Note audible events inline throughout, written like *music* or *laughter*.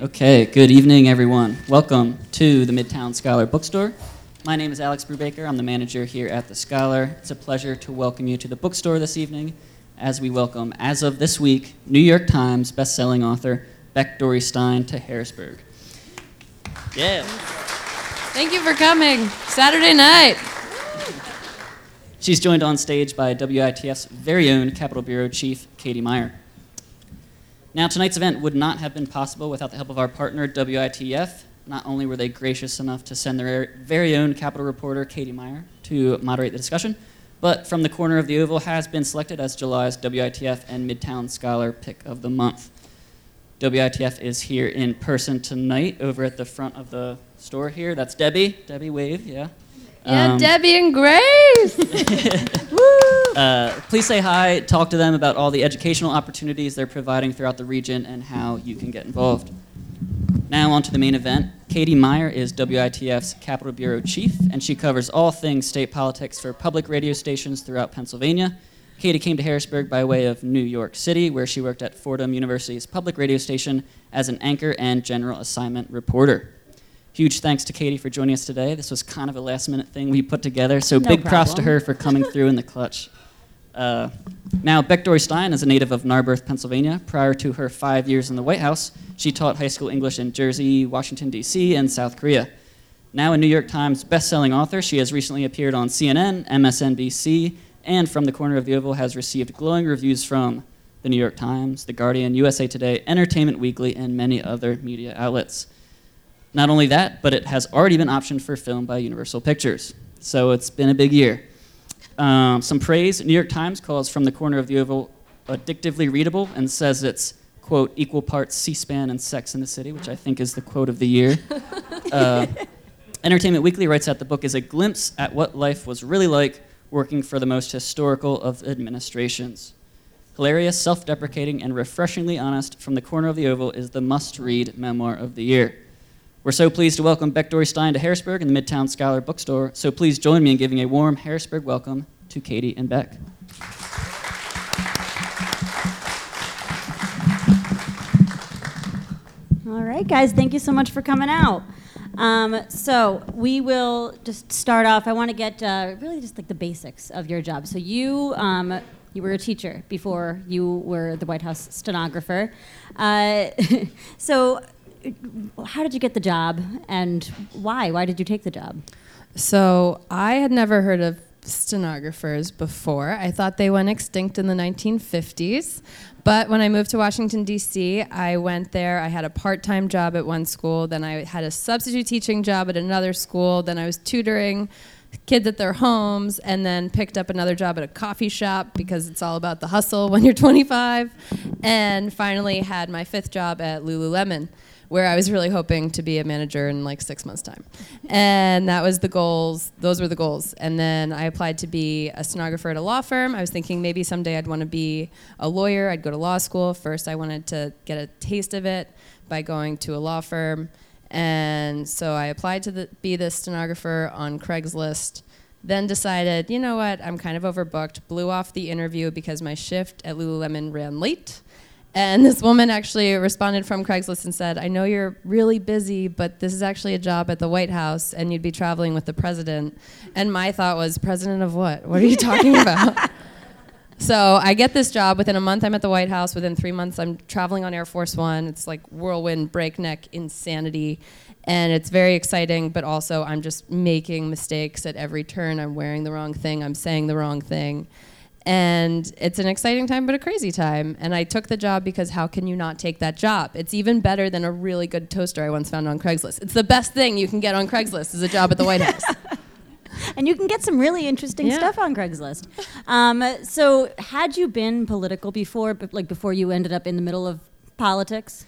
Okay, good evening, everyone. Welcome to the Midtown Scholar Bookstore. My name is Alex Brubaker. I'm the manager here at the Scholar. It's a pleasure to welcome you to the bookstore this evening as we welcome, as of this week, New York Times bestselling author Beck Dorey Stein to Harrisburg. Yeah. Thank you for coming. Saturday night. She's joined on stage by WITF's very own Capitol Bureau Chief, Katie Meyer. Now, tonight's event would not have been possible without the help of our partner, WITF. Not only were they gracious enough to send their very own Capitol reporter, Katie Meyer, to moderate the discussion, but From the Corner of the Oval has been selected as July's WITF and Midtown Scholar Pick of the Month. WITF is here in person tonight over at the front of the store here. That's Debbie. Debbie, wave, yeah. Yeah, um, Debbie and Grace. *laughs* *laughs* uh, please say hi, talk to them about all the educational opportunities they're providing throughout the region and how you can get involved. Now, on to the main event. Katie Meyer is WITF's Capitol Bureau Chief, and she covers all things state politics for public radio stations throughout Pennsylvania. Katie came to Harrisburg by way of New York City, where she worked at Fordham University's public radio station as an anchor and general assignment reporter. Huge thanks to Katie for joining us today. This was kind of a last minute thing we put together, so no big problem. props to her for coming through in the clutch. Uh, now, Beck Dorey Stein is a native of Narberth, Pennsylvania. Prior to her five years in the White House, she taught high school English in Jersey, Washington, D.C., and South Korea. Now a New York Times best-selling author, she has recently appeared on CNN, MSNBC, and From the Corner of the Oval has received glowing reviews from the New York Times, The Guardian, USA Today, Entertainment Weekly, and many other media outlets. Not only that, but it has already been optioned for film by Universal Pictures. So it's been a big year. Um, some praise. New York Times calls From the Corner of the Oval addictively readable and says it's, quote, equal parts C-SPAN and Sex in the City, which I think is the quote of the year. *laughs* Uh, Entertainment Weekly writes that the book is a glimpse at what life was really like working for the most historical of administrations. Hilarious, self deprecating, and refreshingly honest, From the Corner of the Oval is the must read memoir of the year. We're so pleased to welcome Beck Dorey Stein to Harrisburg and the Midtown Scholar Bookstore. So please join me in giving a warm Harrisburg welcome to Katie and Beck. All right, guys, thank you so much for coming out. Um, so we will just start off. I want to get uh, really just like the basics of your job. So you um, you were a teacher before you were the White House stenographer. Uh, *laughs* so how did you get the job, and why? Why did you take the job? So I had never heard of stenographers before. I thought they went extinct in the 1950s. But when I moved to Washington, D.C., I went there. I had a part time job at one school, then I had a substitute teaching job at another school, then I was tutoring kids at their homes, and then picked up another job at a coffee shop because it's all about the hustle when you're 25, and finally had my fifth job at Lululemon where I was really hoping to be a manager in like six months' time. And that was the goals, those were the goals. And then I applied to be a stenographer at a law firm. I was thinking maybe someday I'd want to be a lawyer, I'd go to law school. First, I wanted to get a taste of it by going to a law firm. And so I applied to the, be the stenographer on Craigslist. Then decided, you know what, I'm kind of overbooked. Blew off the interview because my shift at Lululemon ran late and this woman actually responded from Craigslist and said, I know you're really busy, but this is actually a job at the White House and you'd be traveling with the president. And my thought was, President of what? What are you talking *laughs* about? so I get this job. Within a month, I'm at the White House. Within three months, I'm traveling on Air Force One. It's like whirlwind, breakneck insanity. And it's very exciting, but also I'm just making mistakes at every turn. I'm wearing the wrong thing, I'm saying the wrong thing. And it's an exciting time, but a crazy time. And I took the job because how can you not take that job? It's even better than a really good toaster I once found on Craigslist. It's the best thing you can get on Craigslist is a job at the White House. *laughs* and you can get some really interesting yeah. stuff on Craigslist. Um, so, had you been political before, like before you ended up in the middle of politics?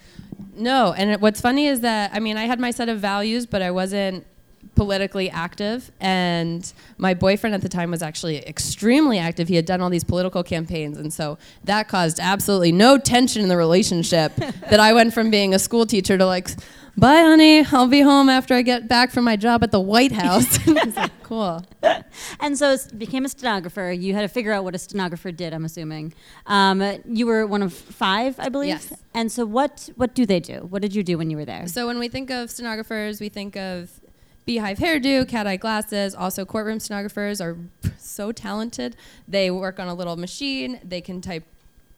No, and it, what's funny is that I mean I had my set of values, but I wasn't politically active and my boyfriend at the time was actually extremely active he had done all these political campaigns and so that caused absolutely no tension in the relationship *laughs* that i went from being a school teacher to like "Bye, honey. I'll be home after I get back from my job at the White House." *laughs* Like, "Cool." *laughs* And so became a stenographer. You had to figure out what a stenographer did. I'm assuming. Um, you were one of five, I believe. Yes. And so what what do they do? What did you do when you were there? So when we think of stenographers, we think of beehive hairdo, cat eye glasses. Also, courtroom stenographers are so talented. They work on a little machine. They can type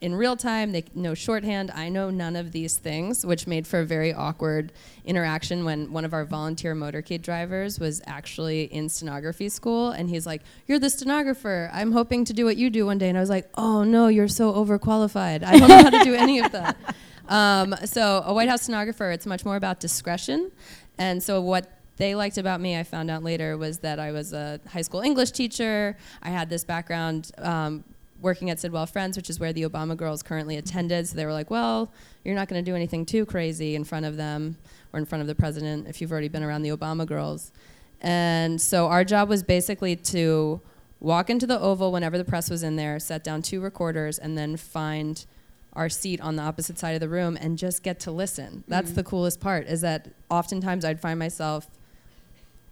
in real time. They know shorthand. I know none of these things, which made for a very awkward interaction when one of our volunteer motorcade drivers was actually in stenography school, and he's like, "You're the stenographer. I'm hoping to do what you do one day." And I was like, "Oh no, you're so overqualified. I don't know how to do any of that." *laughs* Um, so a White House stenographer, it's much more about discretion. And so what they liked about me, I found out later, was that I was a high school English teacher. I had this background um, working at Sidwell Friends, which is where the Obama girls currently attended. So they were like, well, you're not going to do anything too crazy in front of them or in front of the president if you've already been around the Obama girls. And so our job was basically to walk into the Oval whenever the press was in there, set down two recorders, and then find our seat on the opposite side of the room and just get to listen. That's Mhm. the coolest part is that oftentimes I'd find myself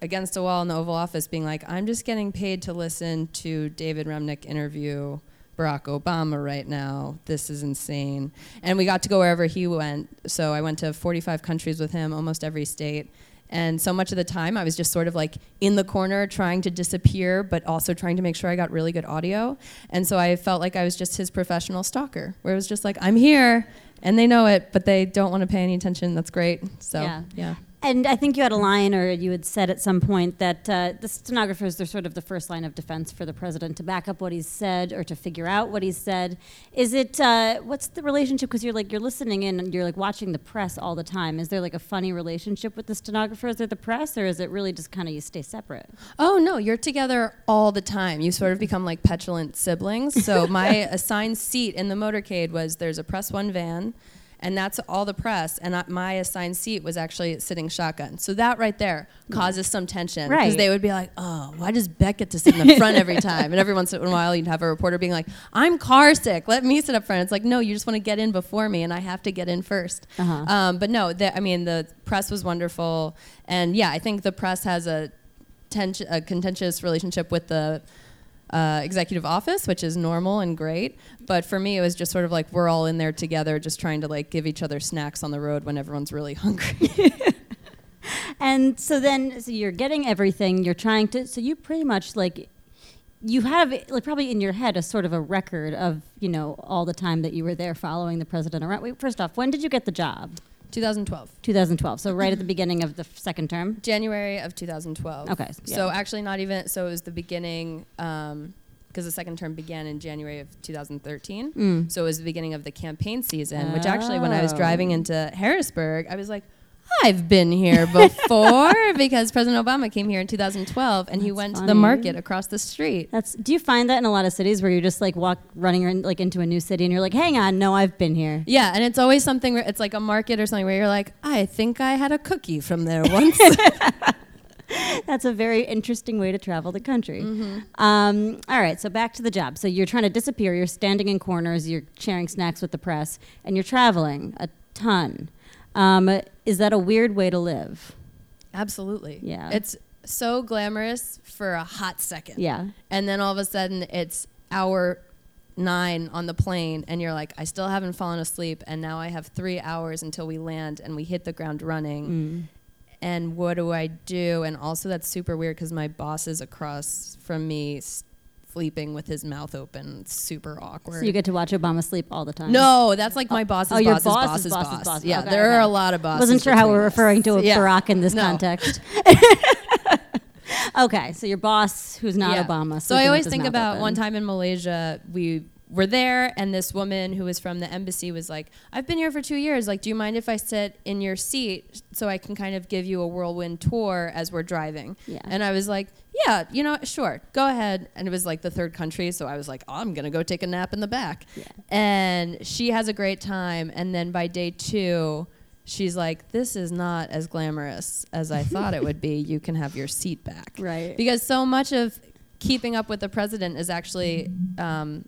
against a wall in the Oval Office being like, I'm just getting paid to listen to David Remnick interview Barack Obama right now. This is insane. And we got to go wherever he went. So I went to 45 countries with him, almost every state. And so much of the time, I was just sort of like in the corner trying to disappear, but also trying to make sure I got really good audio. And so I felt like I was just his professional stalker, where it was just like, I'm here, and they know it, but they don't want to pay any attention. That's great. So, Yeah. yeah. And I think you had a line, or you had said at some point that uh, the stenographers they're sort of the first line of defense for the president to back up what he's said or to figure out what he's said. Is it uh, what's the relationship? Because you're like you're listening in and you're like watching the press all the time. Is there like a funny relationship with the stenographers or the press, or is it really just kind of you stay separate? Oh no, you're together all the time. You sort of become like petulant siblings. So my *laughs* assigned seat in the motorcade was there's a press one van, and that's all the press. And my assigned seat was actually sitting shotgun. So that right there causes some tension because Right. they would be like, "Oh, why does Beck get to sit in the front every *laughs* time?" And every once in a while, you'd have a reporter being like, "I'm car sick. Let me sit up front." It's like, no, you just want to get in before me, and I have to get in 1st Uh-huh. Um, but no, the, I mean the press was wonderful, and yeah, I think the press has a tension, a contentious relationship with the uh, executive office, which is normal and great. But for me, it was just sort of like we're all in there together, just trying to like give each other snacks on the road when everyone's really *laughs* hungry. *laughs* And so then, so you're getting everything. You're trying to. So you pretty much like. You have like probably in your head a sort of a record of you know all the time that you were there following the president around. Wait, first off, when did you get the job? 2012, 2012. So right at the beginning of the f- second term. January of 2012. Okay, So actually, not even. So it was the beginning. Um, because the second term began in January of 2013. Mm. So it was the beginning of the campaign season, which actually, when I was Oh. driving into Harrisburg, I was like, I've been here before *laughs* because President Obama came here in 2012 and he That's went to the market across the street. That's. Do you find that in a lot of cities where you're just like walk running in, like into a new city and you're like, hang on, no, I've been here. Yeah, and it's always something where it's like a market or something where you're like, I think I had a cookie from there once. *laughs* *laughs* That's a very interesting way to travel the country. Um, all right, so back to the job. So you're trying to disappear. You're standing in corners. You're sharing snacks with the press, and you're traveling a ton. Um, is that a weird way to live? Absolutely. Yeah. It's so glamorous for a hot second. Yeah. And then all of a sudden it's hour nine on the plane and you're like, I still haven't fallen asleep and now I have three hours until we land and we hit the ground running. Mm. And what do I do? And also that's super weird because my boss is across from me sleeping with his mouth open. It's super awkward. So you get to watch Obama sleep all the time. no, that's like my oh, boss's oh, your boss's boss's boss's, boss's boss. boss. Yeah, Okay, there are a lot of bosses. Wasn't sure how we're us. referring to Yeah. Barack in this No. context. *laughs* okay, so your boss, who's not Yeah. Obama. So I always think about open. one time in Malaysia, we were there, and this woman who was from the embassy was like, "I've been here for two years. Like, do you mind if I sit in your seat so I can kind of give you a whirlwind tour as we're driving?" Yeah. And I was like, "Yeah, you know, sure, go ahead." And it was like the third country, so I was like, oh, "I'm gonna go take a nap in the back." Yeah. And she has a great time, and then by day two. She's like, this is not as glamorous as I thought it would be. You can have your seat back *laughs* Right. because so much of keeping up with the president is actually um,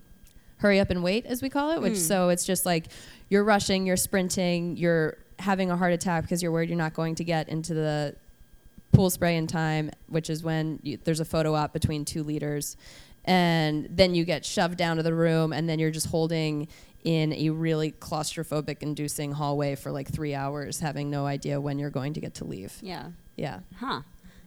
hurry up and wait, as we call it. Which Mm. so it's just like you're rushing, you're sprinting, you're having a heart attack because you're worried you're not going to get into the pool spray in time, which is when you, there's a photo op between two leaders. And then you get shoved down to the room, and then you're just holding in a really claustrophobic inducing hallway for like three hours, having no idea when you're going to get to leave. Yeah. Yeah. Huh.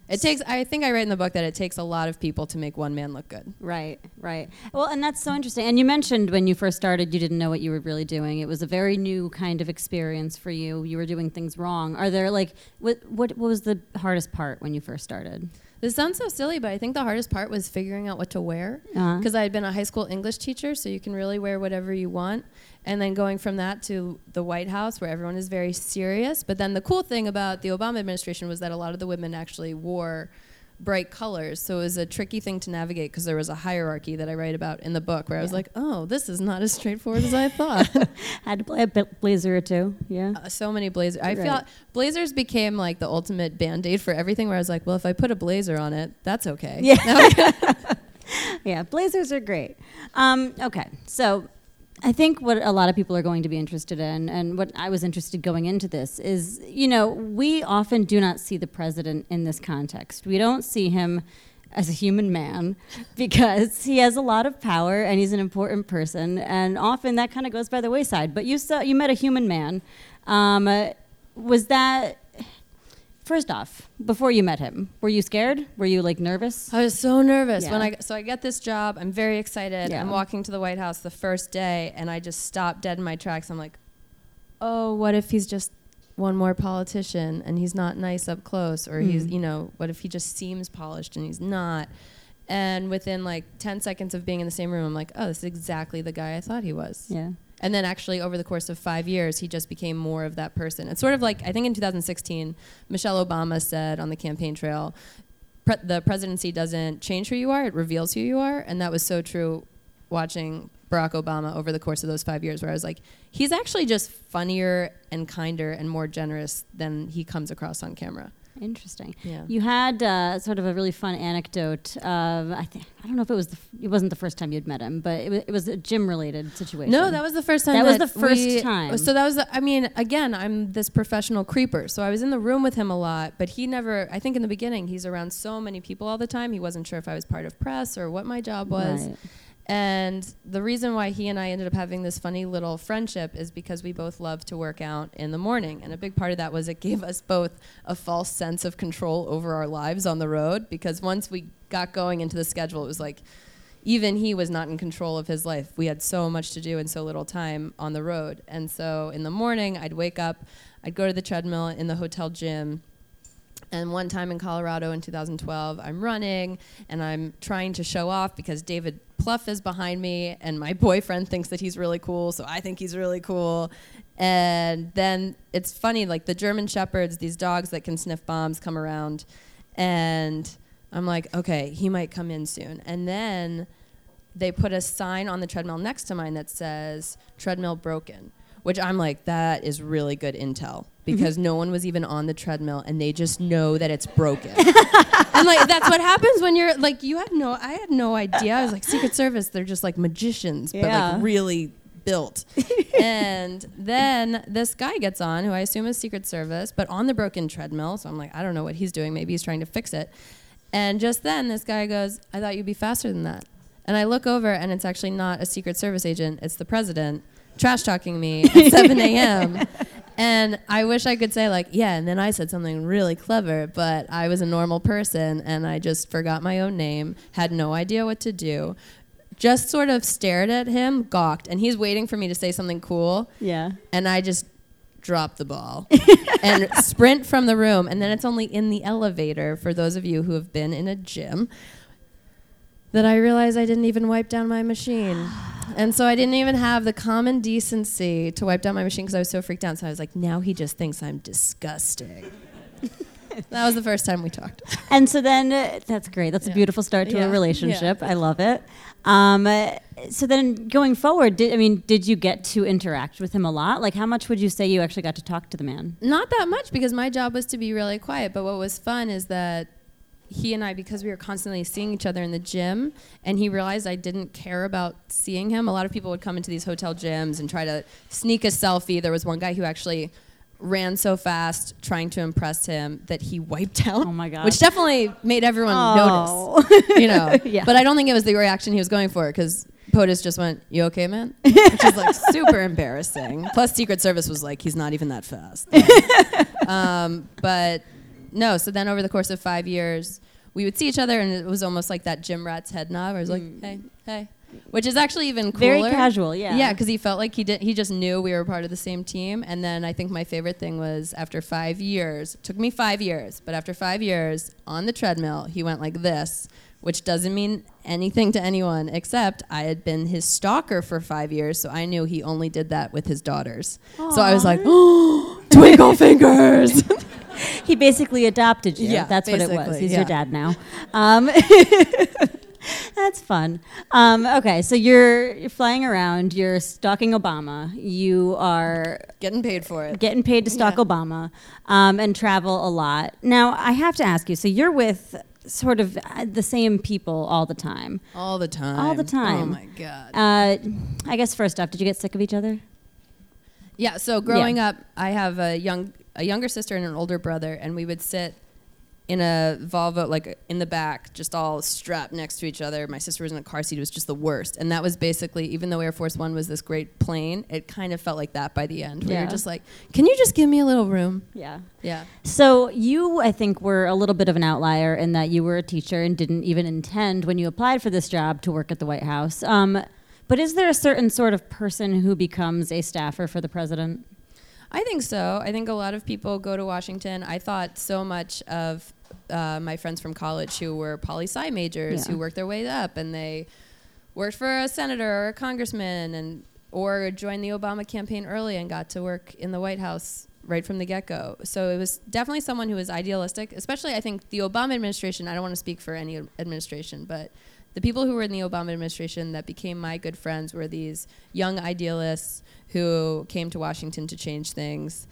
It takes, I think I write in the book that it takes a lot of people to make one man look good. Right, right. Well, and that's so interesting. And you mentioned when you first started, you didn't know what you were really doing. It was a very new kind of experience for you. You were doing things wrong. Are there like what what, what was the hardest part when you first started? This sounds so silly, but I think the hardest part was figuring out what to wear Uh-huh. because I had been a high school English teacher, so you can really wear whatever you want. And then going from that to the White House, where everyone is very serious. But then the cool thing about the Obama administration was that a lot of the women actually wore bright colors. So it was a tricky thing to navigate because there was a hierarchy that I write about in the book where I was like, oh, this is not as straightforward as I thought. *laughs* Had to play a blazer or two. Yeah. Uh, so many blazers. I Right. feel blazers became like the ultimate band aid for everything. Where I was like, well, if I put a blazer on it, that's okay. Yeah. *laughs* *laughs* yeah, blazers are great. Um, okay, so I think what a lot of people are going to be interested in, and what I was interested going into this, is you know, we often do not see the president in this context. We don't see him as a human man *laughs* because he has a lot of power and he's an important person, and often that kind of goes by the wayside. But you saw, you met a human man. Um, uh, was that first off before you met him? Were you scared? Were you like nervous? I was so nervous when I so I get this job. I'm very excited. Yeah. I'm walking to the White House the first day, and I just stop dead in my tracks. I'm like, oh, what if he's just one more politician and he's not nice up close, or he's Mm. you know, what if he just seems polished and he's not? And within like 10 seconds of being in the same room, I'm like, oh, this is exactly the guy I thought he was. Yeah. And then actually over the course of five years, he just became more of that person. It's sort of like I think in 2016, Michelle Obama said on the campaign trail, pre- the presidency doesn't change who you are; it reveals who you are. And that was so true. Watching Barack Obama over the course of those five years, where I was like, he's actually just funnier and kinder and more generous than he comes across on camera. Interesting. Yeah. You had uh, sort of a really fun anecdote of I think I don't know if it was the, f- it wasn't the first time you'd met him, but it, wa- it was a gym related situation. No, that was the first time. That was the first we- time. So that was. The, I mean, again, I'm this professional creeper, so I was in the room with him a lot. But he never. I think in the beginning, he's around so many people all the time. He wasn't sure if I was part of press or what my job was. Right. And the reason why he and I ended up having this funny little friendship is because we both love to work out in the morning. And a big part of that was it gave us both a false sense of control over our lives on the road because once we got going into the schedule, it was like even he was not in control of his life. We had so much to do and so little time on the road. And so in the morning, I'd wake up, I'd go to the treadmill in the hotel gym. And one time in Colorado in 2012, I'm running and I'm trying to show off because David Plouffe is behind me, and my *laughs* boyfriend thinks that he's really cool, so I think he's really cool. And then it's funny, like the German Shepherds, these dogs that can sniff bombs, come around, and I'm like, okay, he might come in soon. And then they put a sign on the treadmill next to mine that says treadmill broken, which I'm like, that is really good intel Mm-hmm. because no one was even on the treadmill and they just know that it's broken. *laughs* and like that's what happens when you're like you had no I had no idea. I was like Secret Service, they're just like magicians, but like really built. *laughs* and then this guy gets on, who I assume is Secret Service, but on the broken treadmill. So I'm like, I don't know what he's doing. Maybe he's trying to fix it. And just then, this guy goes, I thought you'd be faster than that. And I look over, and it's actually not a Secret Service agent, it's the president trash talking me at *laughs* 7 a.m. And I wish I could say, like, yeah, and then I said something really clever, but I was a normal person and I just forgot my own name, had no idea what to do, just sort of stared at him, gawked, and he's waiting for me to say something cool Yeah. and I just dropped the ball and sprint from the room. And then it's only in the elevator, for those of you who have been in a gym, that I realized I didn't even wipe down my machine. And so I didn't even have the common decency to wipe down my machine because I was so freaked out. So I was like, now he just thinks I'm disgusting. *laughs* that was the first time we talked. And so then uh, that's great. That's a beautiful start to Yeah. a relationship. I love it. Um, uh, so then going forward, did, I mean, did you get to interact with him a lot? Like, how much would you say you actually got to talk to the man? Not that much because my job was to be really quiet. But what was fun is that he and I, because we were constantly seeing each other in the gym, and he realized I didn't care about seeing him. A lot of people would come into these hotel gyms and try to sneak a selfie. There was one guy who actually ran so fast trying to impress him that he wiped out. Oh my God. Which definitely made everyone Oh. notice. *laughs* You know. Yeah. But I don't think it was the reaction he was going for because POTUS just went, "You okay, man?" *laughs* Which is like super embarrassing. Plus, Secret Service was like, "He's not even that fast." *laughs* um, but no. So then, over the course of five years, we would see each other, and it was almost like that gym rat's head nod. I was like, mm. "Hey, hey," which is actually even cooler. Very casual, yeah. Yeah, because he felt like he did. He just knew we were part of the same team. And then I think my favorite thing was after five years. It took me five years, but after five years on the treadmill, he went like this, which doesn't mean anything to anyone except I had been his stalker for five years, so I knew he only did that with his daughters. So I was like, oh, *gasps* twinkle fingers. *laughs* He basically adopted you. Yeah, that's what it was. He's yeah. your dad now. Um, *laughs* that's fun. Um, okay, so you're, you're flying around. You're stalking Obama. You are Getting paid for it. getting paid to stalk Yeah. Obama um, and travel a lot. Now, I have to ask you. So you're with sort of uh, the same people all the time. All the time. All the time. Oh my God. Uh, I guess first off, did you get sick of each other? Yeah. So growing up, I have a young a younger sister and an older brother, and we would sit in a Volvo, like in the back, just all strapped next to each other. My sister was in a car seat. It was just the worst. And that was basically, even though Air Force One was this great plane, it kind of felt like that by the end. Where Yeah. you're just like, can you just give me a little room? Yeah. Yeah. So you, I think, were a little bit of an outlier in that you were a teacher and didn't even intend when you applied for this job to work at the White House. Um, but is there a certain sort of person who becomes a staffer for the president? I think so. I think a lot of people go to Washington. I thought so much of uh, my friends from college who were poli sci majors Yeah. who worked their way up and they worked for a senator or a congressman and or joined the Obama campaign early and got to work in the White House right from the get go. So it was definitely someone who was idealistic, especially I think the Obama administration. I don't want to speak for any administration, but the people who were in the Obama administration that became my good friends were these young idealists who came to Washington to change things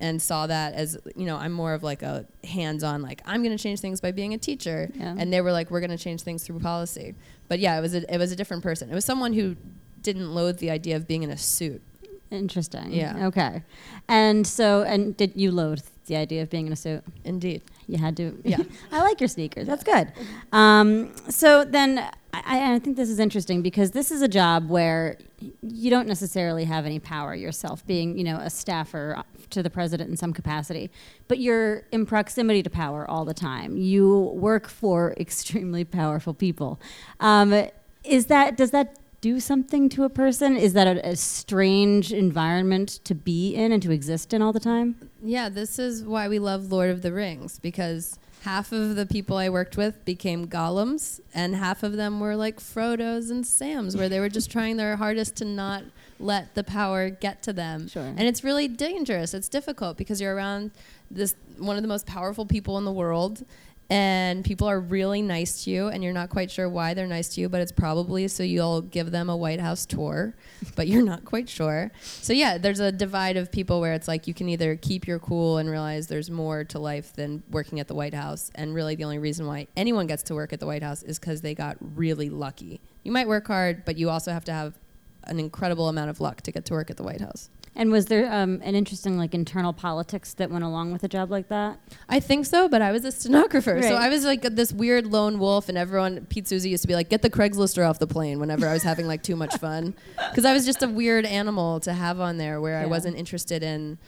and saw that as you know i'm more of like a hands-on like i'm going to change things by being a teacher Yeah. and they were like we're going to change things through policy but yeah it was a, it was a different person it was someone who didn't loathe the idea of being in a suit Interesting. Yeah. Okay. And so, and did you loathe the idea of being in a suit? indeed You had to. Yeah. *laughs* I like your sneakers. That's good. Um, so then, I, I think this is interesting because this is a job where you don't necessarily have any power yourself, being you know a staffer to the president in some capacity, but you're in proximity to power all the time. You work for *laughs* extremely powerful people. Um, is that does that do something to a person? Is that a, a strange environment to be in and to exist in all the time? yeah this is why we love lord of the rings because half of the people i worked with became gollums and half of them were like frodos and sams where they were just trying their hardest to not let the power get to them Sure. and it's really dangerous it's difficult because you're around this one of the most powerful people in the world and people are really nice to you and you're not quite sure why they're nice to you but it's probably so you'll give them a white house tour *laughs* but you're not quite sure. So yeah there's a divide of people where it's like you can either keep your cool and realize there's more to life than working at the white house and really the only reason why anyone gets to work at the white house is because they got really lucky. You might work hard but you also have to have an incredible amount of luck to get to work at the white house And was there um, an interesting like internal politics that went along with a job like that? I think so, but I was a stenographer. So I was like this weird lone wolf, and everyone, Pete Souza used to be like, get the Craigslister off the plane whenever I was having like too much fun. *laughs* Because I was just a weird animal to have on there where I wasn't interested in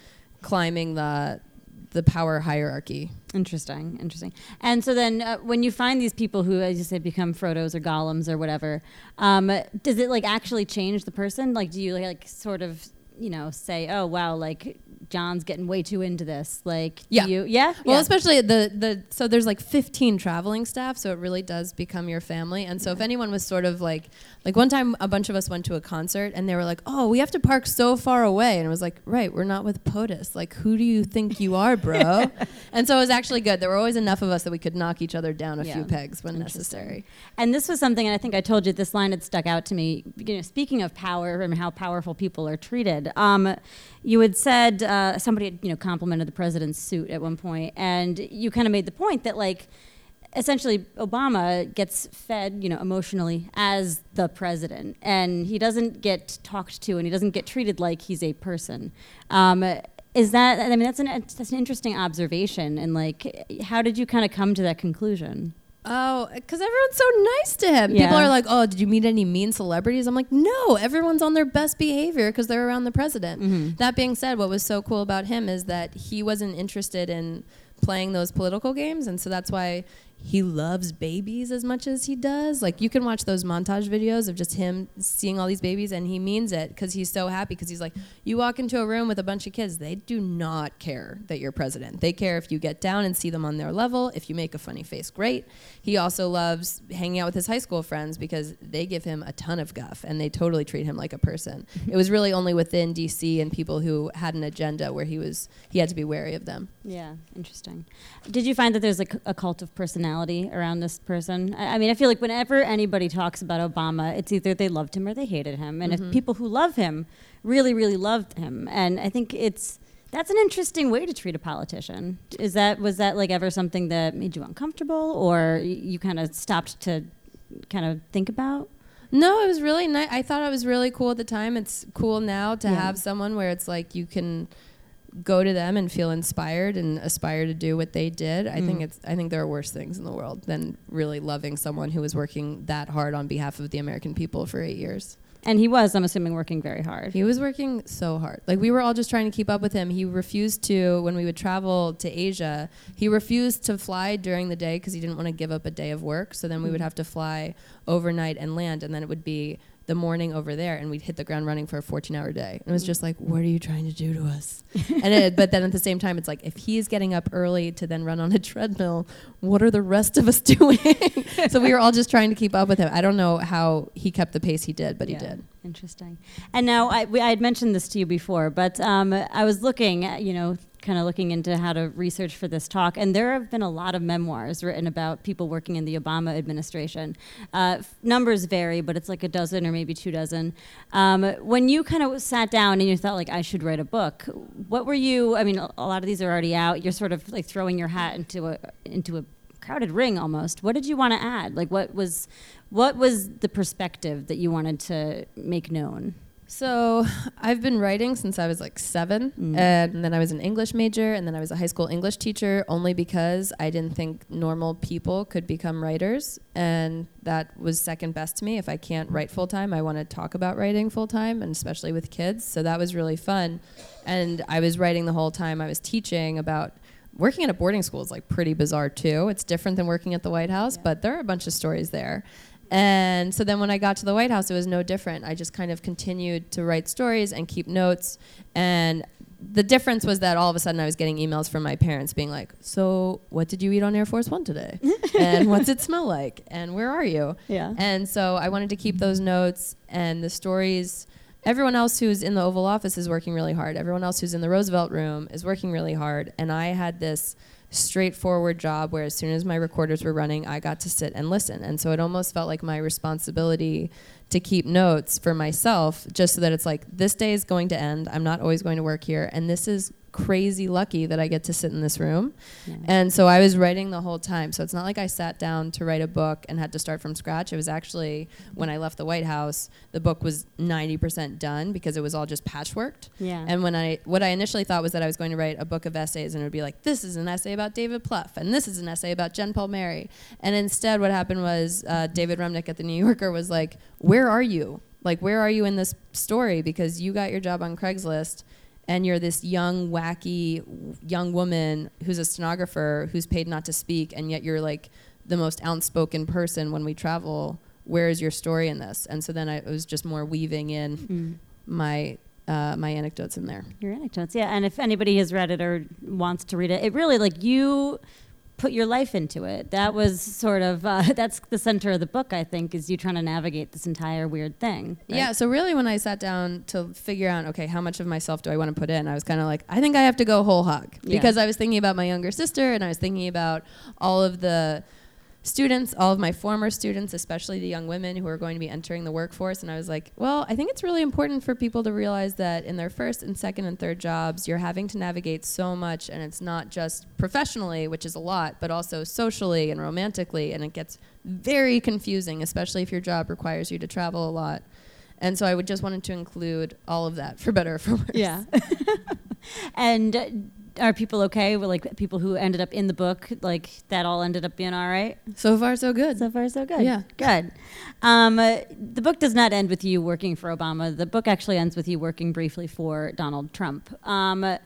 climbing the, the power hierarchy. Interesting, interesting. And so then, uh, when you find these people who, as you say, become Frodos or Gollums or whatever, um, does it like actually change the person? Like, do you like sort of, you know, say, "Oh, wow, like John's getting way too into this"? Like, Yeah. you, yeah, Well, yeah. especially the the so there's like 15 traveling staff, so it really does become your family. And so if anyone was sort of like like one time a bunch of us went to a concert and they were like, "Oh, we have to park so far away." And it was like, "Right, we're not with POTUS. Like, who do you think you are, bro?" *laughs* and so it was actually good. There were always enough of us that we could knock each other down a Yeah. few pegs when necessary. And this was something, and I think I told you this line had stuck out to me. You know, speaking of power and how powerful people are treated, um, you had said uh, somebody had you know complimented the president's suit at one point, and you kind of made the point that like essentially Obama gets fed you know emotionally as the president, and he doesn't get talked to, and he doesn't get treated like he's a person. Um, is that? I mean, that's an that's an interesting observation. And like, how did you kind of come to that conclusion? Oh, because everyone's so nice to him. Yeah. People are like, "Oh, did you meet any mean celebrities?" I'm like, "No, everyone's on their best behavior because they're around the president." Mhm. That being said, what was so cool about him is that he wasn't interested in playing those political games, and so that's why he loves babies as much as he does. Like you can watch those montage videos of just him seeing all these babies, and he means it because he's so happy. Because he's like, you walk into a room with a bunch of kids, they do not care that you're president. They care if you get down and see them on their level. If you make a funny face, great. He also loves hanging out with his high school friends because they give him a ton of guff and they totally treat him like a person. *laughs* it was really only within DC and people who had an agenda where he was he had to be wary of them. Yeah, interesting. Did you find that there's like a cult of personality around this person? I, I mean, I feel like whenever anybody talks about Obama, it's either they loved him or they hated him. And if mm-hmm. people who love him really, really loved him, and I think it's that's an interesting way to treat a politician. Is that was that like ever something that made you uncomfortable, or you kind of stopped to kind of think about? No, it was really nice. I thought it was really cool at the time. It's cool now to Yeah. have someone where it's like you can go to them and feel inspired and aspire to do what they did. I think Mm. it's I think there are worse things in the world than really loving someone who was working that hard on behalf of the American people for 8 years. And he was, I'm assuming, working very hard. He was working so hard. Like we were all just trying to keep up with him. He refused to when we would travel to Asia. He refused to fly during the day because he didn't want to give up a day of work. So then we would mm-hmm. have to fly overnight and land, and then it would be the morning over there, and we'd hit the ground running for a 14-hour day. And it was just like, what are you trying to do to us? *laughs* and it, but then at the same time, it's like if he's getting up early to then run on a treadmill, what are the rest of us *laughs* doing? so we were all just trying to keep up with him. I don't know how he kept the pace he did, but he did. Interesting. And now I, we, I had mentioned this to you before, but um, I was looking, at, you know, kind of looking into how to research for this talk, and there have been a lot of memoirs written about people working in the Obama administration. Uh, f- numbers vary, but it's like a dozen or maybe two dozen. Um, when you kind of sat down and you thought, like, I should write a book, what were you? I mean, a a lot of these are already out. You're sort of like throwing your hat into a into a crowded ring almost. What did you want to add? Like, what was what was the perspective that you wanted to make known? So I've been writing since I was like seven, Mm. and then I was an English major, and then I was a high school English teacher only because I didn't think normal people could become writers, and that was second best to me. If I can't write full time, I want to talk about writing full time, and especially with kids. So that was really fun, and I was writing the whole time I was teaching about. Working at a boarding school is like pretty bizarre too. It's different than working at the White House, but there are a bunch of stories there. And so then when I got to the White House, it was no different. I just kind of continued to write stories and keep notes. And the difference was that all of a sudden I was getting emails from my parents being like, So, what did you eat on Air Force One today? *laughs* and what's it smell like? And where are you? Yeah. And so I wanted to keep those notes and the stories. Everyone else who's in the Oval Office is working really hard. Everyone else who's in the Roosevelt Room is working really hard. And I had this straightforward job where as soon as my recorders were running, I got to sit and listen. And so it almost felt like my responsibility to keep notes for myself, just so that it's like, this day is going to end. I'm not always going to work here. And this is crazy lucky that I get to sit in this room. Yeah. And so I was writing the whole time. So it's not like I sat down to write a book and had to start from scratch. It was actually when I left the White House, the book was 90% done because it was all just patchworked. Yeah. And when I what I initially thought was that I was going to write a book of essays and it would be like this is an essay about David Plouffe and this is an essay about Jen Palmieri. And instead what happened was uh, David Remnick at the New Yorker was like, "Where are you? Like where are you in this story because you got your job on Craigslist and you're this young wacky young woman who's a stenographer who's paid not to speak and yet you're like the most outspoken person when we travel. Where is your story in this?" And so then I, was just more weaving in Mm. my uh, my anecdotes in there. Your anecdotes, yeah. And if anybody has read it or wants to read it, it really like you put your life into it. That was sort of uh, *laughs* that's the center of the book. I think is you trying to navigate this entire weird thing. right? Yeah, so really when I sat down to figure out, okay, how much of myself do I want to put in, I was kind of like, I think I have to go whole hog. Yeah. Because I was thinking about my younger sister and I was thinking about all of the students, all of my former students, especially the young women who are going to be entering the workforce. And I was like, well, I think it's really important for people to realize that in their first and second and third jobs, you're having to navigate so much. And it's not just professionally, which is a lot, but also socially and romantically. And it gets very confusing, especially if your job requires you to travel a lot. And so I would just wanted to include all of that for better or for worse. Yeah. *laughs* and are people okay with like people who ended up in the book? Like that all ended up being all right. So far, so good. So far, so good. Yeah. good. Um, uh, the book does not end with you working for Obama. The book actually ends with you working briefly for Donald Trump. Um,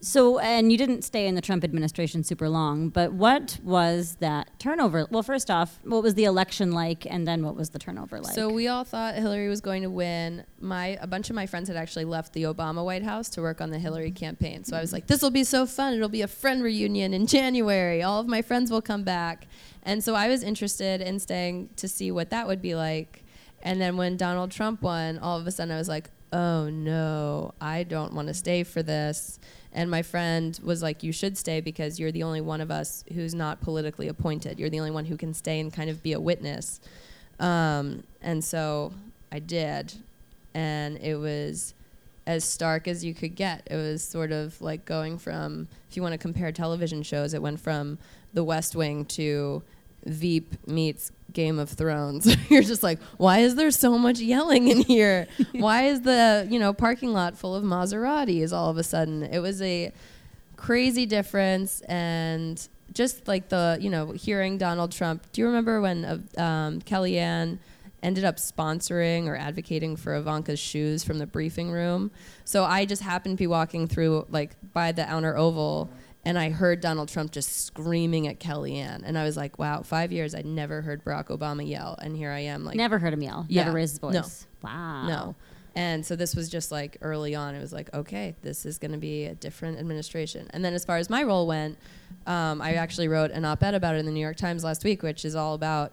so, and you didn't stay in the Trump administration super long, but what was that turnover? Well, first off, what was the election like, and then what was the turnover like? So we all thought Hillary was going to win. My a bunch of my friends had actually left the Obama White House to work on the Hillary mm-hmm. campaign. So I was mm-hmm. like, this will be so fun. It'll be a friend reunion in January. All of my friends will come back. And so I was interested in staying to see what that would be like. And then when Donald Trump won, all of a sudden I was like, oh no, I don't want to stay for this. And my friend was like, You should stay because you're the only one of us who's not politically appointed. You're the only one who can stay and kind of be a witness. Um, and so I did. And it was as stark as you could get. It was sort of like going from, if you want to compare television shows, it went from The West Wing to Veep meets Game of Thrones. *laughs* You're just like, why is there so much yelling in here? *laughs* why is the you know parking lot full of Maseratis all of a sudden? It was a crazy difference, and just like the you know hearing Donald Trump. Do you remember when uh, um, Kellyanne? ended up sponsoring or advocating for Ivanka's shoes from the briefing room. So I just happened to be walking through like by the outer oval and I heard Donald Trump just screaming at Kellyanne, and I was like, "Wow, five years I'd never heard Barack Obama yell, and here I am, like never heard him yell, Yeah. never raised his voice. No. Wow. no." And so this was just like early on. It was like, okay, this is going to be a different administration. And then as far as my role went, um, I actually wrote an op-ed about it in the New York Times last week, which is all about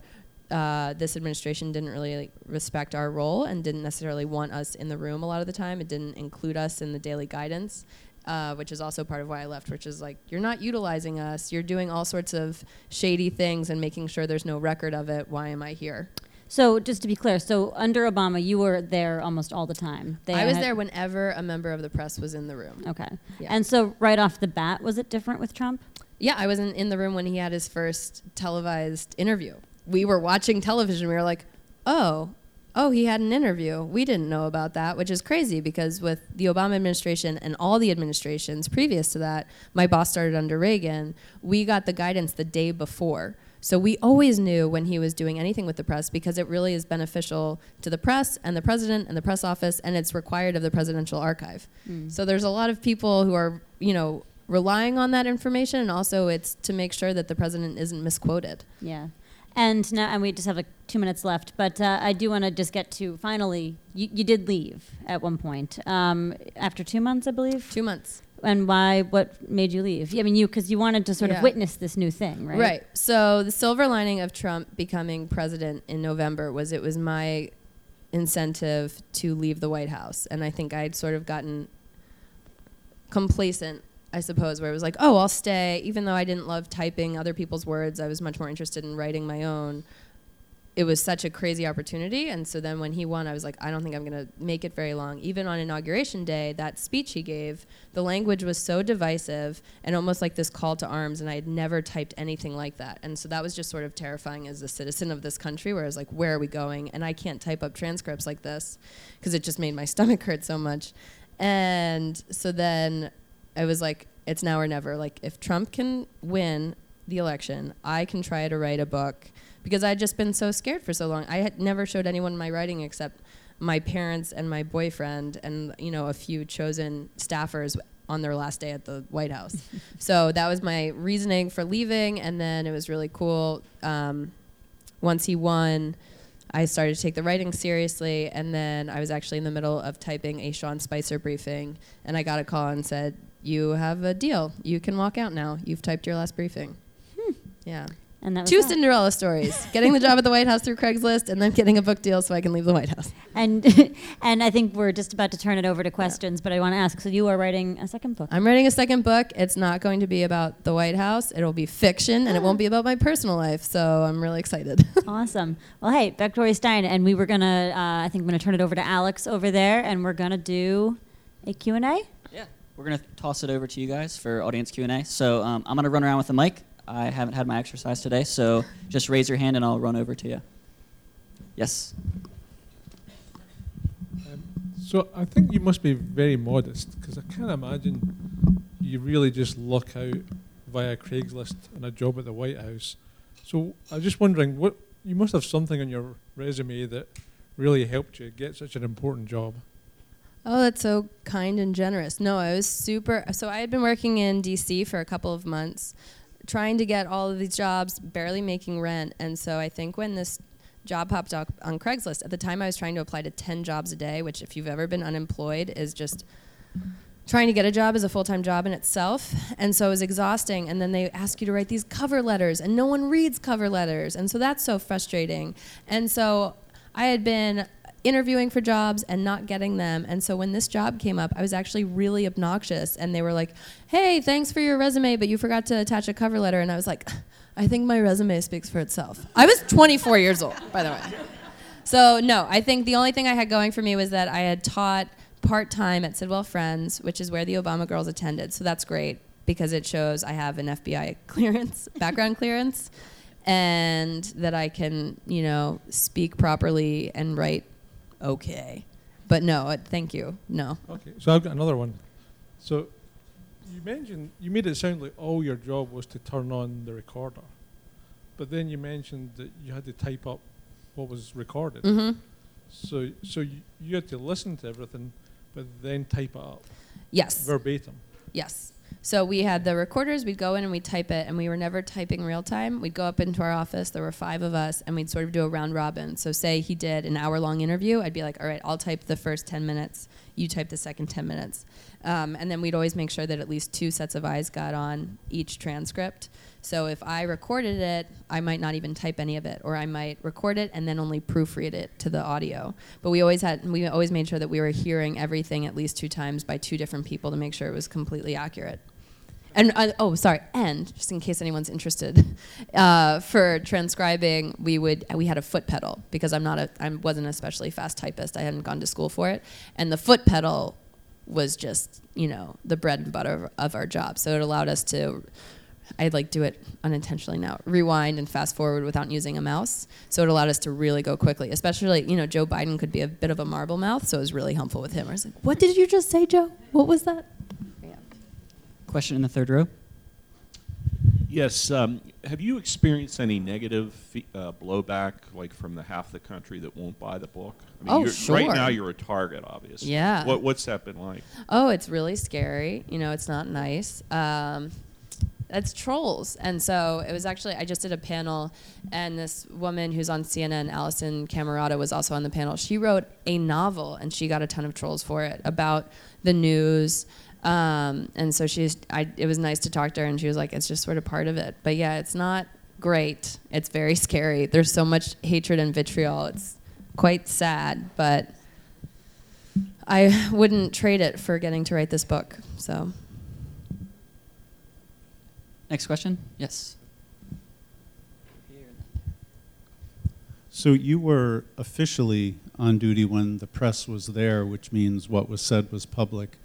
uh, this administration didn't really like, respect our role and didn't necessarily want us in the room a lot of the time. It didn't include us in the daily guidance uh, which is also part of why I left, which is like, you're not utilizing us. You're doing all sorts of shady things and making sure there's no record of it. Why am I here? So just to be clear, so under Obama, you were there almost all the time. They I was there whenever a member of the press was in the room. Okay. Yeah. And so right off the bat, was it different with Trump? Yeah, I was in, in the room when he had his first televised interview. We were watching television. We were like, oh, oh, he had an interview. We didn't know about that, which is crazy because with the Obama administration and all the administrations previous to that, my boss started under Reagan, we got the guidance the day before. So we always knew when he was doing anything with the press because it really is beneficial to the press and the president and the press office, and it's required of the presidential archive. Mm. So there's a lot of people who are, you know, relying on that information, and also it's to make sure that the president isn't misquoted. Yeah. And now, and we just have like two minutes left, but uh, I do want to just get to finally, you, you did leave at one point um, after two months, I believe. Two months. And why? What made you leave? I mean, you because you wanted to sort Yeah. of witness this new thing, right? Right. So the silver lining of Trump becoming president in November was it was my incentive to leave the White House, and I think I'd sort of gotten complacent. I suppose where it was like, oh, I'll stay, even though I didn't love typing other people's words. I was much more interested in writing my own. It was such a crazy opportunity, and so then when he won, I was like, I don't think I'm going to make it very long. Even on inauguration day, that speech he gave, the language was so divisive and almost like this call to arms, and I had never typed anything like that. And so that was just sort of terrifying as a citizen of this country, where I was like, where are we going? And I can't type up transcripts like this because it just made my *laughs* stomach hurt so much. And so then I was like, it's now or never. Like, if Trump can win the election, I can try to write a book because I'd just been so scared for so long. I had never showed anyone my writing except my parents and my boyfriend and you know a few chosen staffers on their last day at the White House. *laughs* so that was my reasoning for leaving, and then it was really cool. Um, once he won, I started to take the writing seriously, and then I was actually in the middle of typing a Sean Spicer briefing, and I got a call and said, "You have a deal. You can walk out now. You've typed your last briefing." Yeah. And that was Two that. Cinderella stories: *laughs* getting the job at the White House through Craigslist, and then getting a book deal so I can leave the White House. And *laughs* and I think we're just about to turn it over to questions, but I want to ask. So you are writing a second book. I'm writing a second book. It's not going to be about the White House. It'll be fiction, and it won't be about my personal life. So I'm really excited. *laughs* Awesome. Well, hey, Victoria Stein, and we were gonna. Uh, I think I'm gonna turn it over to Alex over there, and we're gonna do a Q and A. Yeah, we're gonna toss it over to you guys for audience Q and A. So um, I'm gonna run around with the mic. I haven't had my exercise today, so *laughs* just raise your hand and I'll run over to you. Yes. Um, So I think you must be very modest because I can't imagine you really just luck out via Craigslist and a job at the White House. So I'm just wondering, what you must have something on your resume that really helped you get such an important job. Oh, that's so kind and generous. No, I was super. So I had been working in DC for a couple of months, trying to get all of these jobs, barely making rent. And so I think when this job popped up on Craigslist, at the time I was trying to apply to 10 jobs a day, which, if you've ever been unemployed, is just trying to get a job is a full-time job in itself and so it was exhausting and then they ask you to write these cover letters and no one reads cover letters and so that's so frustrating and so i had been interviewing for jobs and not getting them. And so when this job came up i was actually really obnoxious and they were like hey thanks for your resume but you forgot to attach a cover letter. And i was like i think my resume speaks for itself. I was 24 years old by the way. So no i think the only thing i had going for me was that i had taught part time at Sidwell Friends, which is where the Obama girls attended. So that's great because it shows I have an FBI *laughs* clearance, background clearance, and that I can, you know, speak properly and write okay. But no, uh, thank you. No. Okay, so I've got another one. So you mentioned you made it sound like all your job was to turn on the recorder, but then you mentioned that you had to type up what was recorded. Mm-hmm. So so you, you had to listen to everything, but then type it up Yes. verbatim. Yes. So we had the recorders, we'd go in and we'd type it, and we were never typing real time. We'd go up into our office, there were five of us, and we'd sort of do a round robin. So, say he did an hour long interview, I'd be like, all right, I'll type the first 10 minutes, you type the second 10 minutes. Um, and then we'd always make sure that at least two sets of eyes got on each transcript. So, if I recorded it, I might not even type any of it, or I might record it and then only proofread it to the audio. But we always had, we always made sure that we were hearing everything at least two times by two different people to make sure it was completely accurate. And uh, oh, sorry. And just in case anyone's interested, *laughs* uh, for transcribing, we would we had a foot pedal because I'm not a I wasn't especially fast typist. I hadn't gone to school for it, and the foot pedal was just you know the bread and butter of, of our job. So it allowed us to. I'd like do it unintentionally now. Rewind and fast forward without using a mouse. So it allowed us to really go quickly. Especially, you know, Joe Biden could be a bit of a marble mouth, so it was really helpful with him. I was like, "What did you just say, Joe? What was that?" Yeah. Question in the third row. Yes. Um, have you experienced any negative uh, blowback, like from the half the country that won't buy the book? I Oh, you're, Right now, you're a target, obviously. Yeah. What, what's that been like? Oh, it's really scary. You know, it's not nice. Um, it's trolls. And so it was actually, I just did a panel, and this woman who's on CNN, Alisyn Camerota, was also on the panel. She wrote a novel, and she got a ton of trolls for it about the news. Um, and so she's, I, it was nice to talk to her, and she was like, it's just sort of part of it. But yeah, it's not great. It's very *laughs* scary. There's so much hatred and vitriol. It's quite sad, but I *laughs* wouldn't trade it for getting to write this book. So. Next question. Yes. So you were officially on duty when the press was there, which means what was said was public,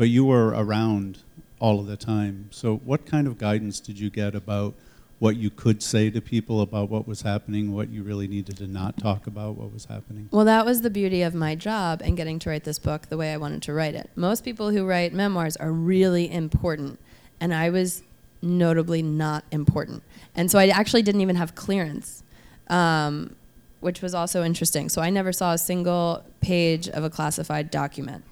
but you were around all of the time. So what kind of guidance did you get about what you could say to people about what was happening, what you really needed to not talk about what was happening? Well, that was the beauty of my job and getting to write this book the way I wanted to write it. Most people who write memoirs are really important, and I was notably not important. And so I actually didn't even have clearance, um, which was also interesting. So I never saw a single page of a classified document.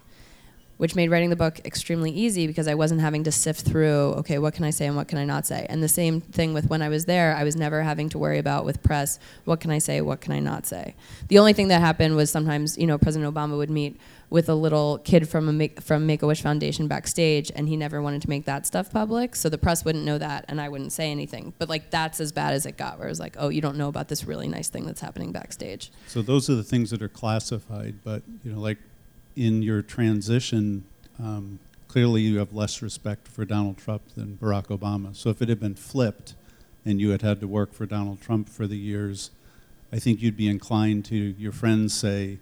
Which made writing the book extremely easy because I wasn't having to sift through, okay, what can I say and what can I not say? And the same thing with when I was there, I was never having to worry about with press, what can I say, what can I not say? The only thing that happened was sometimes, you know, President Obama would meet with a little kid from a make, from Make-A-Wish Foundation backstage and he never wanted to make that stuff public, so the press wouldn't know that and I wouldn't say anything. But like that's as bad as it got where it was like, "Oh, you don't know about this really nice thing that's happening backstage." So those are the things that are classified, but you know, like in your transition, um, clearly you have less respect for Donald Trump than Barack Obama. So if it had been flipped, and you had had to work for Donald Trump for the years, I think you'd be inclined to your friends say,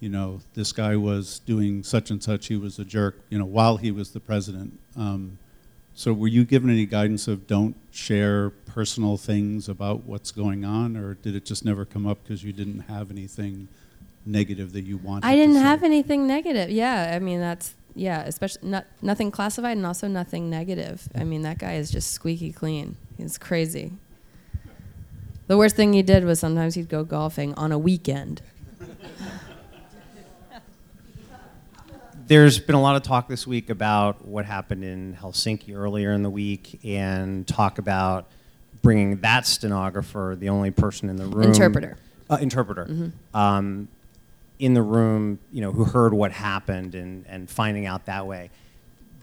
you know, this guy was doing such and such, he was a jerk, you know, while he was the president. Um, so were you given any guidance of don't share personal things about what's going on, or did it just never come up because you didn't have anything negative that you wanted. I didn't to have anything negative. Yeah, I mean that's yeah, especially not nothing classified and also nothing negative. I mean that guy is just squeaky clean. He's crazy. The worst thing he did was sometimes he'd go golfing on a weekend. *laughs* There's been a lot of talk this week about what happened in Helsinki earlier in the week and talk about bringing that stenographer, the only person in the room. Interpreter. Uh, interpreter. Mhm. Um, in the room, you know, who heard what happened and, and finding out that way.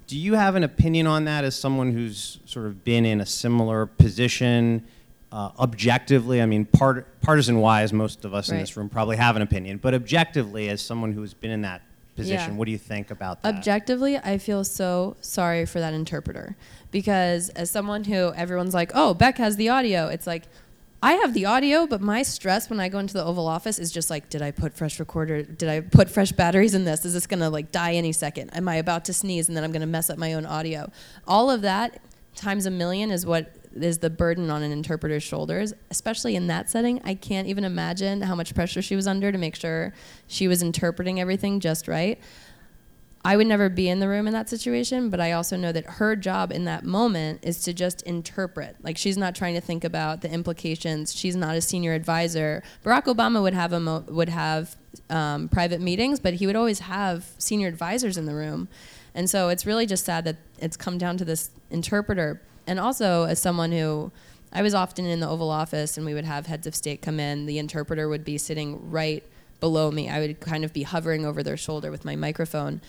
Do you have an opinion on that as someone who's sort of been in a similar position? Uh, objectively, I mean, part, partisan wise, most of us in this room probably have an opinion, but objectively, as someone who's been in that position, Yeah. what do you think about that? Objectively, I feel so sorry for that interpreter because as someone who everyone's like, "Oh, Beck has the audio." It's like I have the audio, but my stress when I go into the Oval Office is just like, did I put fresh recorder? Did I put fresh batteries in this? Is this gonna like die any second? Am I about to sneeze and then I'm gonna mess up my own audio? All of that times a million is what is the burden on an interpreter's shoulders, especially in that setting. I can't even imagine how much pressure she was under to make sure she was interpreting everything just right. I would never be in the room in that situation, but I also know that her job in that moment is to just interpret. Like she's not trying to think about the implications. She's not a senior advisor. Barack Obama would have a mo- would have um, private meetings, but he would always have senior advisors in the room, and so it's really just sad that it's come down to this interpreter. And also, as someone who I was often in the Oval Office, and we would have heads of state come in, the interpreter would be sitting right below me. I would kind of be hovering over their shoulder with my microphone.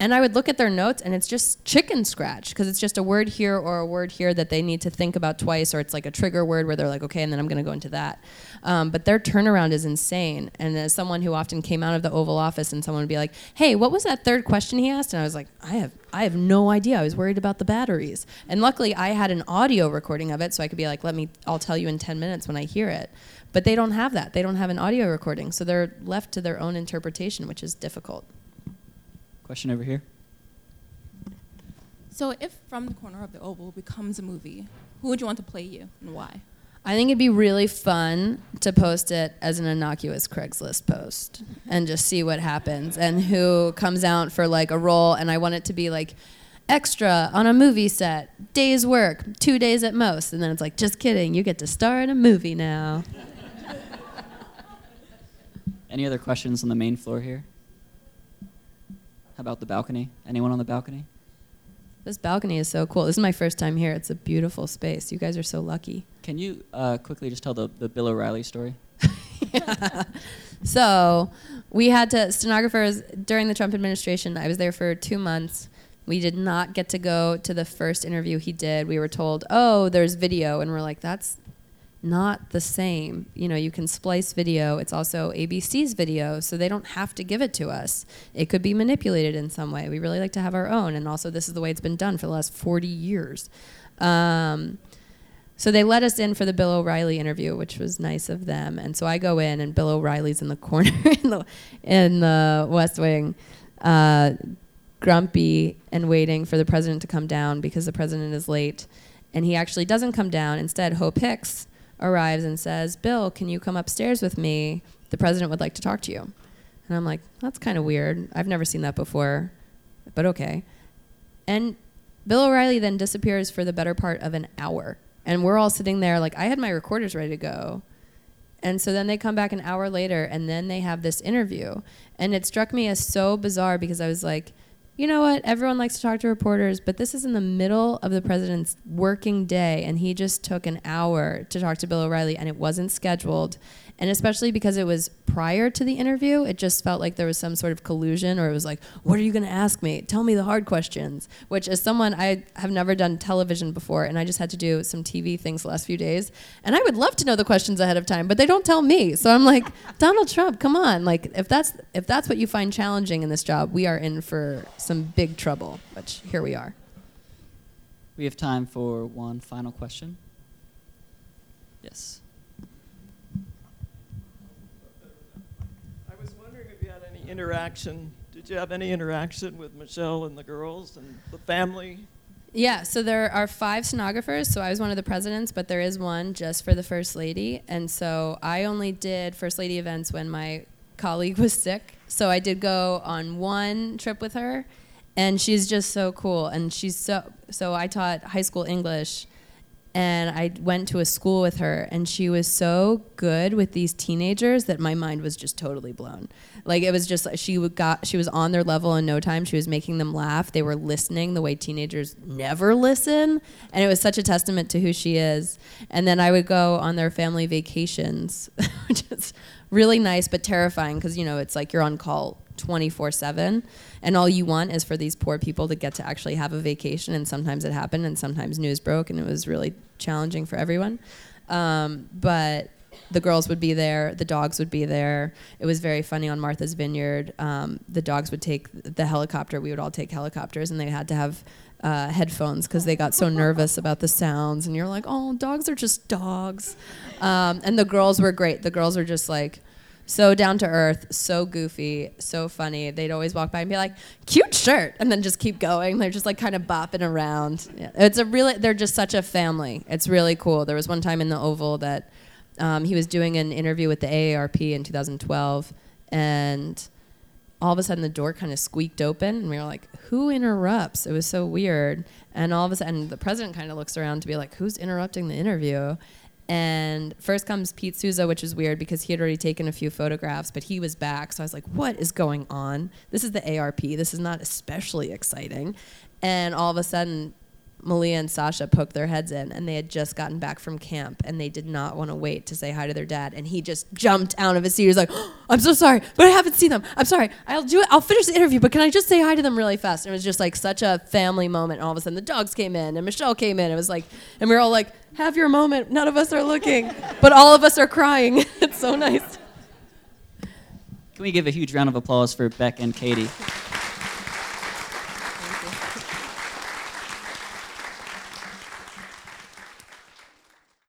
And I would look at their notes, and it's just chicken scratch because it's just a word here or a word here that they need to think about twice, or it's like a trigger word where they're like, okay, and then I'm going to go into that. Um, but their turnaround is insane. And as someone who often came out of the Oval Office, and someone would be like, hey, what was that third question he asked? And I was like, I have, I have no idea. I was worried about the batteries. And luckily, I had an audio recording of it, so I could be like, let me, I'll tell you in 10 minutes when I hear it. But they don't have that. They don't have an audio recording, so they're left to their own interpretation, which is difficult. Question over here. So, if From the Corner of the Oval becomes a movie, who would you want to play you and why? I think it'd be really fun to post it as an innocuous Craigslist post and just see what happens and who comes out for like a role. And I want it to be like extra on a movie set, day's work, two days at most. And then it's like, just kidding, you get to star in a movie now. Any other questions on the main floor here? About the balcony? Anyone on the balcony? This balcony is so cool. This is my first time here. It's a beautiful space. You guys are so lucky. Can you uh, quickly just tell the, the Bill O'Reilly story? *laughs* *laughs* So we had to stenographers during the Trump administration. I was there for two months. We did not get to go to the first interview he did. We were told, "Oh, there's video," and we're like, "That's not the same. You know, you can splice video. It's also ABC's video, so they don't have to give it to us. It could be manipulated in some way. We really like to have our own, and also this is the way it's been done for the last 40 years." Um, so they let us in for the Bill O'Reilly interview, which was nice of them. And so I go in, and Bill O'Reilly's in the corner *laughs* in the in the West Wing, uh, grumpy and waiting for the president to come down because the president is late. And he actually doesn't come down. Instead, Hope Hicks arrives and says, "Bill, can you come upstairs with me? The president would like to talk to you." And I'm like, "That's kind of weird. I've never seen that before, but okay." And Bill O'Reilly then disappears for the better part of an hour. And we're all sitting there, like, I had my recorders ready to go. And so then they come back an hour later and then they have this interview. And it struck me as so bizarre because I was like, you know what? Everyone likes to talk to reporters, but this is in the middle of the president's working day. And he just took an hour to talk to Bill O'Reilly and it wasn't scheduled. And especially because it was prior to the interview, it just felt like there was some sort of collusion, or it was like, What are you going to ask me? Tell me the hard questions. Which, as someone, I have never done television before, and I just had to do some TV things the last few days. And I would love to know the questions ahead of time, but they don't tell me. So I'm like, *laughs* Donald Trump, come on. Like, if that's, if that's what you find challenging in this job, we are in for some big trouble, which here we are. We have time for one final question. Yes. I was wondering if you had any interaction. Did you have any interaction with Michelle and the girls and the family? Yeah, so there are five stenographers. So I was one of the presidents, but there is one just for the first lady. And so I only did first lady events when my colleague was sick, so I did go on one trip with her, and she's just so cool. And she's so so. I taught high school English, and I went to a school with her, and she was so good with these teenagers that my mind was just totally blown. Like it was just she got she was on their level in no time. She was making them laugh. They were listening the way teenagers never listen, and it was such a testament to who she is. And then I would go on their family vacations, *laughs* which is really nice but terrifying because you know it's like you're on call 24 7 and all you want is for these poor people to get to actually have a vacation and sometimes it happened and sometimes news broke and it was really challenging for everyone. Um, but the girls would be there the dogs would be there. It was very funny on martha's vineyard um, the dogs would take the helicopter we would all take helicopters and they had to have uh, headphones because they got so nervous about the sounds and you're like oh dogs are just dogs. Um, and the girls were great. The girls were just like so down to earth, so goofy, so funny. They'd always walk by and be like, "Cute shirt," and then just keep going. They're just like kind of bopping around. Yeah. It's a really, they're just such a family. It's really cool. There was one time in the Oval that um, he was doing an interview with the AARP in 2012, and all of a sudden the door kind of squeaked open, and we were like, "Who interrupts?" It was so weird. And all of a sudden, the president kind of looks around to be like, "Who's interrupting the interview?" And first comes Pete Souza, which is weird because he had already taken a few photographs, but he was back. So I was like, what is going on? This is the AARP. This is not especially exciting. And all of a sudden, Malia and Sasha poked their heads in, and they had just gotten back from camp, and they did not want to wait to say hi to their dad. And he just jumped out of his seat. He was like, oh, *gasps* "I'm so sorry, but I haven't seen them. I'm sorry. I'll do it. I'll finish the interview, but can I just say hi to them really fast?" And it was just like such a family moment. And all of a sudden, the dogs came in, and Michelle came in. It was like, and we were all like, "Have your moment." None of us are looking, *laughs* but all of us are crying. *laughs* it's so nice. Can we give a huge round of applause for Beck and Katie?